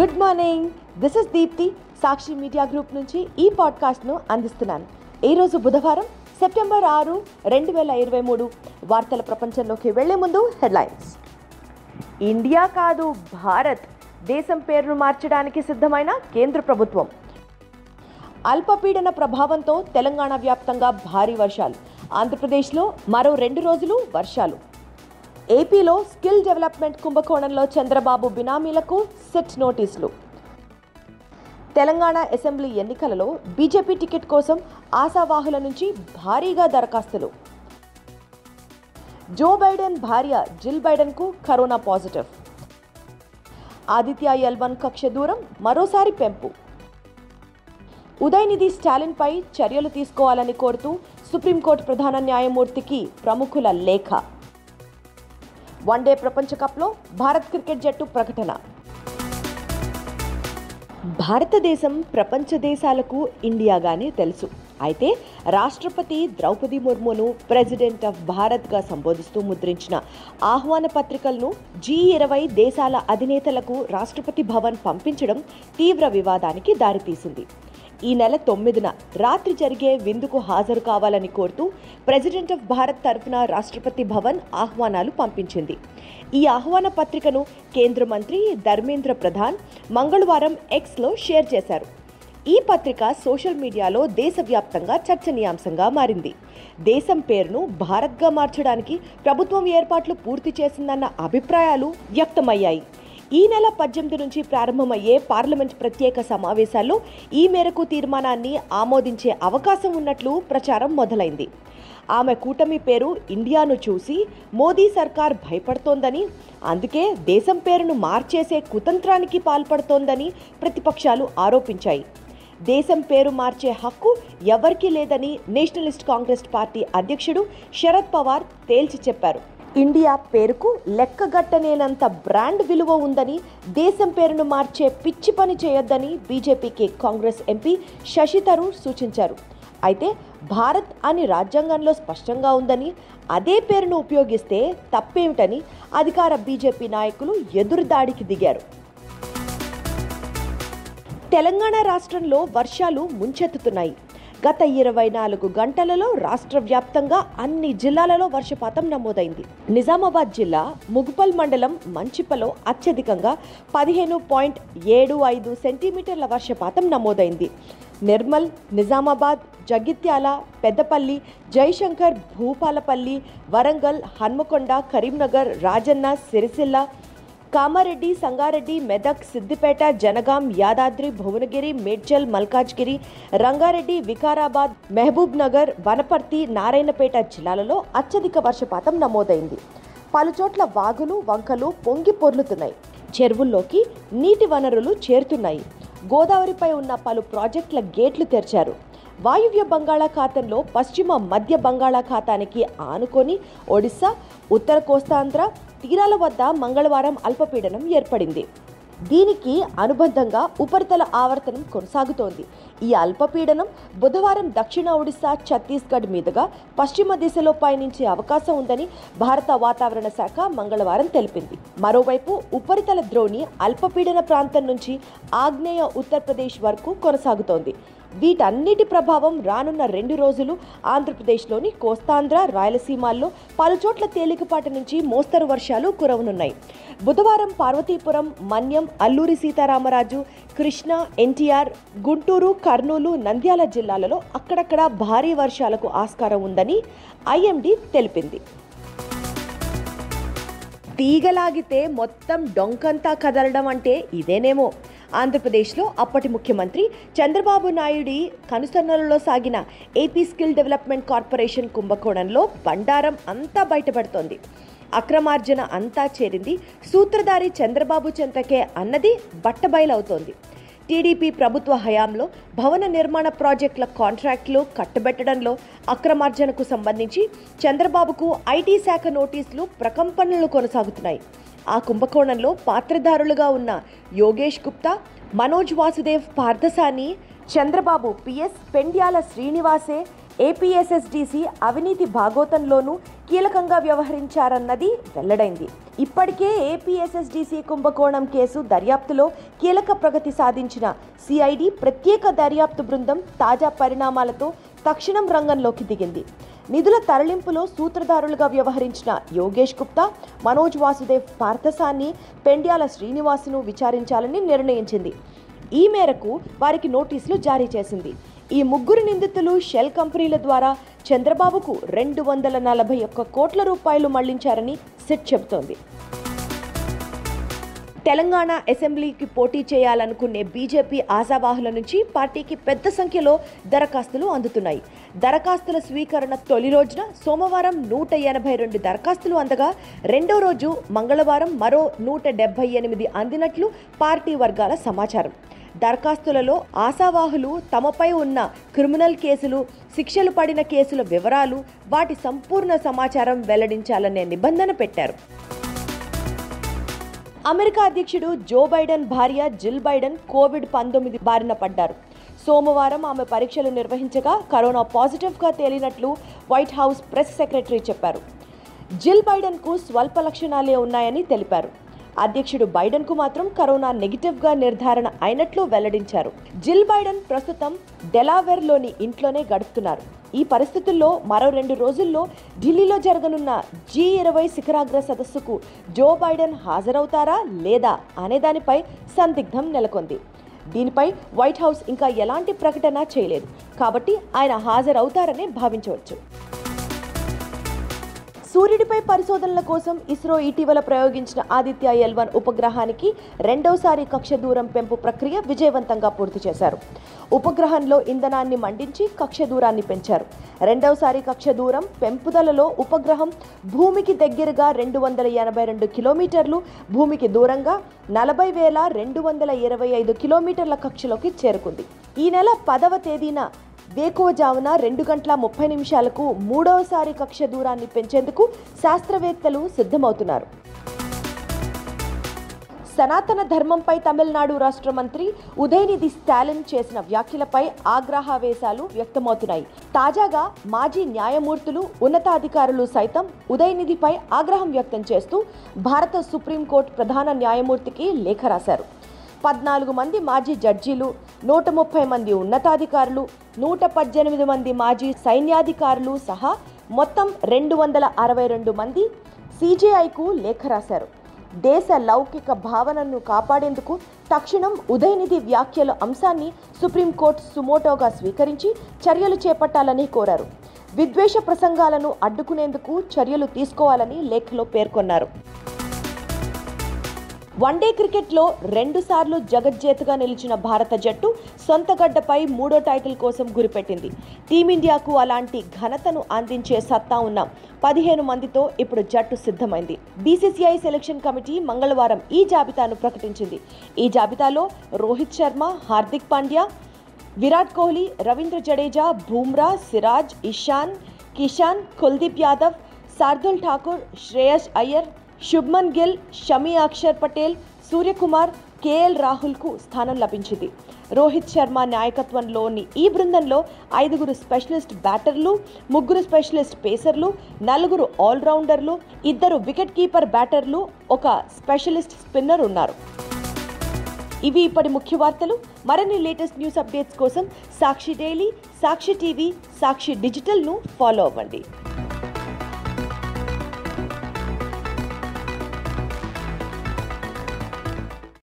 Good morning this is Deepti Sakshi media group నుంచి ఈ పాడ్కాస్ట్ను అందిస్తున్నాను. ఈరోజు బుధవారం సెప్టెంబర్ ఆరు రెండు వేల ఇరవై మూడు వార్తల ప్రపంచంలోకి వెళ్ళే ముందు హెడ్లైన్స్. ఇండియా కాదు భారత్. దేశం పేరును మార్చడానికి సిద్ధమైన కేంద్ర ప్రభుత్వం. అల్పపీడన ప్రభావంతో తెలంగాణ వ్యాప్తంగా భారీ వర్షాలు. ఆంధ్రప్రదేశ్లో మరో రెండు రోజులు వర్షాలు. ఏపీలో స్కిల్ డెవలప్మెంట్ కుంభకోణంలో చంద్రబాబు బినామీలకు సెట్ నోటీసులు. తెలంగాణ అసెంబ్లీ ఎన్నికలలో బీజేపీ టికెట్ కోసం ఆశావాహుల నుంచి భారీగా దరఖాస్తులు. జో బైడెన్ భార్య Jill బైడెన్కు corona positive. Aditya L one కక్ష దూరం మరోసారి పెంపు. ఉదయనిధి స్టాలిన్పై చర్యలు తీసుకోవాలని కోరుతూ సుప్రీంకోర్టు ప్రధాన న్యాయమూర్తికి ప్రముఖుల లేఖ. వన్డే ప్రపంచ కప్లో భారత్ క్రికెట్ జట్టు ప్రకటన. భారతదేశం ప్రపంచ దేశాలకు ఇండియాగానే తెలుసు. అయితే రాష్ట్రపతి ద్రౌపది ముర్మును ప్రెసిడెంట్ ఆఫ్ భారత్గా సంబోధిస్తూ ముద్రించిన ఆహ్వాన పత్రికలను జీ ఇరవై దేశాల అధినేతలకు రాష్ట్రపతి భవన్ పంపించడం తీవ్ర వివాదానికి దారితీసింది. ఈ నెల తొమ్మిదిన రాత్రి జరిగే విందుకు హాజరు కావాలని కోరుతూ ప్రెసిడెంట్ ఆఫ్ భారత్ తరఫున రాష్ట్రపతి భవన్ ఆహ్వానాలు పంపించింది. ఈ ఆహ్వాన పత్రికను కేంద్ర మంత్రి ధర్మేంద్ర ప్రధాన్ మంగళవారం ఎక్స్లో షేర్ చేశారు. ఈ పత్రిక సోషల్ మీడియాలో దేశవ్యాప్తంగా చర్చనీయాంశంగా మారింది. దేశం పేరును భారత్గా మార్చడానికి ప్రభుత్వం ఏర్పాట్లు పూర్తి చేసిందన్న అభిప్రాయాలు వ్యక్తమయ్యాయి. ఈ నెల పద్దెనిమిది నుంచి ప్రారంభమయ్యే పార్లమెంట్ ప్రత్యేక సమావేశాల్లో ఈ మేరకు తీర్మానాన్ని ఆమోదించే అవకాశం ఉన్నట్లు ప్రచారం మొదలైంది. ఆమె కూటమి పేరు ఇండియాను చూసి మోదీ సర్కార్ భయపడుతోందని అందుకే దేశం పేరును మార్చేసే కుతంత్రానికి పాల్పడుతోందని ప్రతిపక్షాలు ఆరోపించాయి. దేశం పేరు మార్చే హక్కు ఎవరికీ లేదని నేషనలిస్ట్ కాంగ్రెస్ పార్టీ అధ్యక్షుడు శరద్ పవార్ తేల్చి చెప్పారు. ఇండియా పేరుకు లెక్కగట్టనేనంత బ్రాండ్ విలువ ఉందని దేశం పేరును మార్చే పిచ్చి పని చేయొద్దని బీజేపీకి కాంగ్రెస్ ఎంపీ శశి థరూర్ సూచించారు. అయితే భారత్ అని రాజ్యాంగంలో స్పష్టంగా ఉందని అదే పేరును ఉపయోగిస్తే తప్పేమిటని అధికార బీజేపీ నాయకులు ఎదురుదాడికి దిగారు. తెలంగాణ రాష్ట్రంలో వర్షాలు ముంచెత్తుతున్నాయి. గత ఇరవై నాలుగు గంటలలో రాష్ట్ర వ్యాప్తంగా అన్ని జిల్లాలలో వర్షపాతం నమోదైంది. నిజామాబాద్ జిల్లా ముగ్పల్ మండలం మంచిపలో అత్యధికంగా పదిహేను పాయింట్ ఏడు ఐదు సెంటీమీటర్ల వర్షపాతం నమోదైంది. నిర్మల్ నిజామాబాద్ జగిత్యాల పెద్దపల్లి జయశంకర్ భూపాలపల్లి వరంగల్ హన్మకొండ కరీంనగర్ రాజన్న సిరిసిల్ల కామారెడ్డి సంగారెడ్డి మెదక్ సిద్దిపేట జనగాం యాదాద్రి భువనగిరి మేడ్చల్ మల్కాజ్గిరి రంగారెడ్డి వికారాబాద్ మహబూబ్ నగర్ వనపర్తి నారాయణపేట జిల్లాలలో అత్యధిక వర్షపాతం నమోదైంది. పలుచోట్ల వాగులు వంకలు పొంగి పొర్లుతున్నాయి. చెరువుల్లోకి నీటి వనరులు చేరుతున్నాయి. గోదావరిపై ఉన్న పలు ప్రాజెక్టుల గేట్లు తెరిచారు. వాయువ్య బంగాళాఖాతంలో పశ్చిమ మధ్య బంగాళాఖాతానికి ఆనుకొని ఒడిశా ఉత్తర కోస్తాంధ్ర తీరాల వద్ద మంగళవారం అల్పపీడనం ఏర్పడింది. దీనికి అనుబంధంగా ఉపరితల ఆవర్తనం కొనసాగుతోంది. ఈ అల్పపీడనం బుధవారం దక్షిణ ఒడిశా ఛత్తీస్గఢ్ మీదుగా పశ్చిమ దిశలో పయనించే అవకాశం ఉందని భారత వాతావరణ శాఖ మంగళవారం తెలిపింది. మరోవైపు ఉపరితల ద్రోణి అల్పపీడన ప్రాంతం నుంచి ఆగ్నేయ ఉత్తరప్రదేశ్ వరకు కొనసాగుతోంది. వీటన్నిటి ప్రభావం రానున్న రెండు రోజులు ఆంధ్రప్రదేశ్లోని కోస్తాంధ్ర రాయలసీమాల్లో పలుచోట్ల తేలికపాటి నుంచి మోస్తరు వర్షాలు కురవనున్నాయి. బుధవారం పార్వతీపురం మన్యం అల్లూరి సీతారామరాజు కృష్ణ ఎన్టీఆర్ గుంటూరు కర్నూలు నంద్యాల జిల్లాలలో అక్కడక్కడ భారీ వర్షాలకు ఆస్కారం ఉందని ఐఎండీ తెలిపింది. తీగలాగితే మొత్తం డొంకంతా కదలడం అంటే ఇదేనేమో. ఆంధ్రప్రదేశ్లో అప్పటి ముఖ్యమంత్రి చంద్రబాబు నాయుడి కనుసన్నలలో సాగిన ఏపీ స్కిల్ డెవలప్మెంట్ కార్పొరేషన్ కుంభకోణంలో బండారం అంతా బయటపడుతోంది. అక్రమార్జన అంతా చేరింది. సూత్రధారి చంద్రబాబు చెంతకే అన్నది బట్టబయలవుతోంది. టీడీపీ ప్రభుత్వ హయాంలో భవన నిర్మాణ ప్రాజెక్టుల కాంట్రాక్టులు కట్టబెట్టడంలో అక్రమార్జనకు సంబంధించి చంద్రబాబుకు ఐటీ శాఖ నోటీసులు ప్రకంపనలు కొనసాగుతున్నాయి. ఆ కుంభకోణంలో పాత్రధారులుగా ఉన్న యోగేష్ గుప్తా మనోజ్ వాసుదేవ్ పార్థసాని చంద్రబాబు పిఎస్ పెండ్యాల శ్రీనివాసే ఏపీఎస్ఎస్డిసి అవినీతి భాగోతంలోనూ కీలకంగా వ్యవహరించారన్నది వెల్లడైంది. ఇప్పటికే ఏపీఎస్ఎస్డిసి కుంభకోణం కేసు దర్యాప్తులో కీలక ప్రగతి సాధించిన సిఐడి ప్రత్యేక దర్యాప్తు బృందం తాజా పరిణామాలతో తక్షణం రంగంలోకి దిగింది. నిధుల తరలింపులో సూత్రధారులుగా వ్యవహరించిన యోగేష్ గుప్తా మనోజ్ వాసుదేవ్ పార్థసాన్ని పెండ్యాల శ్రీనివాసును విచారించాలని నిర్ణయించింది. ఈ మేరకు వారికి నోటీసులు జారీ చేసింది. ఈ ముగ్గురు నిందితులు షెల్ కంపెనీల ద్వారా చంద్రబాబుకు రెండు వందల నలభై ఒక్క కోట్ల రూపాయలు మళ్ళించారని సిట్ చెబుతోంది. తెలంగాణ అసెంబ్లీకి పోటీ చేయాలనుకునే బీజేపీ ఆశావాహుల నుంచి పార్టీకి పెద్ద సంఖ్యలో దరఖాస్తులు అందుతున్నాయి. దరఖాస్తుల స్వీకరణ తొలి రోజున సోమవారం నూట ఎనభై రెండు దరఖాస్తులు అందగా రెండో రోజు మంగళవారం మరో నూట డెబ్బై ఎనిమిది అందినట్లు పార్టీ వర్గాల సమాచారం. దరఖాస్తులలో ఆశావాహులు తమపై ఉన్న క్రిమినల్ కేసులు శిక్షలు పడిన కేసుల వివరాలు వాటి సంపూర్ణ సమాచారం వెల్లడించాలనే నిబంధన పెట్టారు. అమెరికా అధ్యక్షుడు జో బైడెన్ భార్య జిల్ బైడెన్ కోవిడ్ పంతొమ్మిది బారిన పడ్డారు. సోమవారం ఆమె పరీక్షలు నిర్వహించగా కరోనా పాజిటివ్గా తేలినట్లు వైట్ హౌస్ ప్రెస్ సెక్రటరీ చెప్పారు. జిల్ బైడెన్కు స్వల్ప లక్షణాలే ఉన్నాయని తెలిపారు. అధ్యక్షుడు బైడెన్కు మాత్రం కరోనా నెగిటివ్గా నిర్ధారణ అయినట్లు వెల్లడించారు. జిల్ బైడెన్ ప్రస్తుతం డెలావేర్లోని ఇంట్లోనే గడుపుతున్నారు. ఈ పరిస్థితుల్లో మరో రెండు రోజుల్లో ఢిల్లీలో జరగనున్న జీ ఇరవై శిఖరాగ్ర సదస్సుకు జో బైడెన్ హాజరవుతారా లేదా అనే దానిపై సందిగ్ధం నెలకొంది. దీనిపై వైట్ హౌస్ ఇంకా ఎలాంటి ప్రకటన చేయలేదు. కాబట్టి ఆయన హాజరవుతారనే భావించవచ్చు. సూర్యుడిపై పరిశోధనల కోసం ఇస్రో ఇటీవల ప్రయోగించిన ఆదిత్య ఎల్ వన్ ఉపగ్రహానికి రెండవసారి కక్ష దూరం పెంపు ప్రక్రియ విజయవంతంగా పూర్తి చేశారు. ఉపగ్రహంలో ఇంధనాన్ని మండించి కక్ష దూరాన్ని పెంచారు. రెండవసారి కక్ష దూరం పెంపుదలలో ఉపగ్రహం భూమికి దగ్గరగా రెండు వందల ఎనభై రెండు కిలోమీటర్లు భూమికి దూరంగా నలభై వేల రెండు వందల ఇరవై ఐదు కిలోమీటర్ల కక్షలోకి చేరుకుంది. ఈ నెల పదవ తేదీన వేకువజామున రెండు గంటల ముప్పై నిమిషాలకు మూడవసారి కక్ష దూరాన్ని పెంచేందుకు శాస్త్రవేత్తలు సిద్ధమవుతున్నారు. సనాతన ధర్మంపై తమిళనాడు రాష్ట్ర మంత్రి ఉదయనిధి స్టాలిన్ చేసిన వ్యాఖ్యలపై ఆగ్రహావేశాలు వ్యక్తమవుతున్నాయి. తాజాగా మాజీ న్యాయమూర్తులు ఉన్నతాధికారులు సైతం ఉదయనిధిపై ఆగ్రహం వ్యక్తం చేస్తూ భారత సుప్రీంకోర్టు ప్రధాన న్యాయమూర్తికి లేఖ రాశారు. పద్నాలుగు మంది మాజీ జడ్జీలు నూట ముప్పై మంది ఉన్నతాధికారులు నూట పద్దెనిమిది మంది మాజీ సైన్యాధికారులు సహా మొత్తం రెండు వందల అరవై రెండు మంది సీజేఐకు లేఖ రాశారు. దేశ లౌకిక భావనను కాపాడేందుకు తక్షణం ఉదయనిధి వ్యాఖ్యల అంశాన్ని సుప్రీంకోర్టు సుమోటోగా స్వీకరించి చర్యలు చేపట్టాలని కోరారు. విద్వేష ప్రసంగాలను అడ్డుకునేందుకు చర్యలు తీసుకోవాలని లేఖలో పేర్కొన్నారు. వన్డే క్రికెట్లో రెండుసార్లు జగజ్జేతగా నిలిచిన భారత జట్టు సొంత గడ్డపై మూడో టైటిల్ కోసం గురిపెట్టింది. టీమిండియాకు అలాంటి ఘనతను అందించే సత్తా ఉన్న పదిహేను మందితో ఇప్పుడు జట్టు సిద్ధమైంది. బీసీసీఐ సెలక్షన్ కమిటీ మంగళవారం ఈ జాబితాను ప్రకటించింది. ఈ జాబితాలో రోహిత్ శర్మ హార్దిక్ పాండ్యా విరాట్ కోహ్లీ రవీంద్ర జడేజా బూమ్రా సిరాజ్ ఇషాన్ కిషాన్ కుల్దీప్ యాదవ్ శార్దుల్ ఠాకూర్ శ్రేయస్ అయ్యర్ శుభ్మన్ గిల్ షమీ అక్షర్ పటేల్ సూర్యకుమార్ కేఎల్ రాహుల్కు స్థానం లభించింది. రోహిత్ శర్మ నాయకత్వంలోని ఈ బృందంలో ఐదుగురు స్పెషలిస్ట్ బ్యాటర్లు ముగ్గురు స్పెషలిస్ట్ పేసర్లు నలుగురు ఆల్రౌండర్లు ఇద్దరు వికెట్ కీపర్ బ్యాటర్లు ఒక స్పెషలిస్ట్ స్పిన్నర్ ఉన్నారు. ఇవి ఇప్పటి ముఖ్య వార్తలు. మరిన్ని లేటెస్ట్ న్యూస్ అప్డేట్స్ కోసం సాక్షి డైలీ సాక్షి టీవీ సాక్షి డిజిటల్ను ఫాలో అవ్వండి.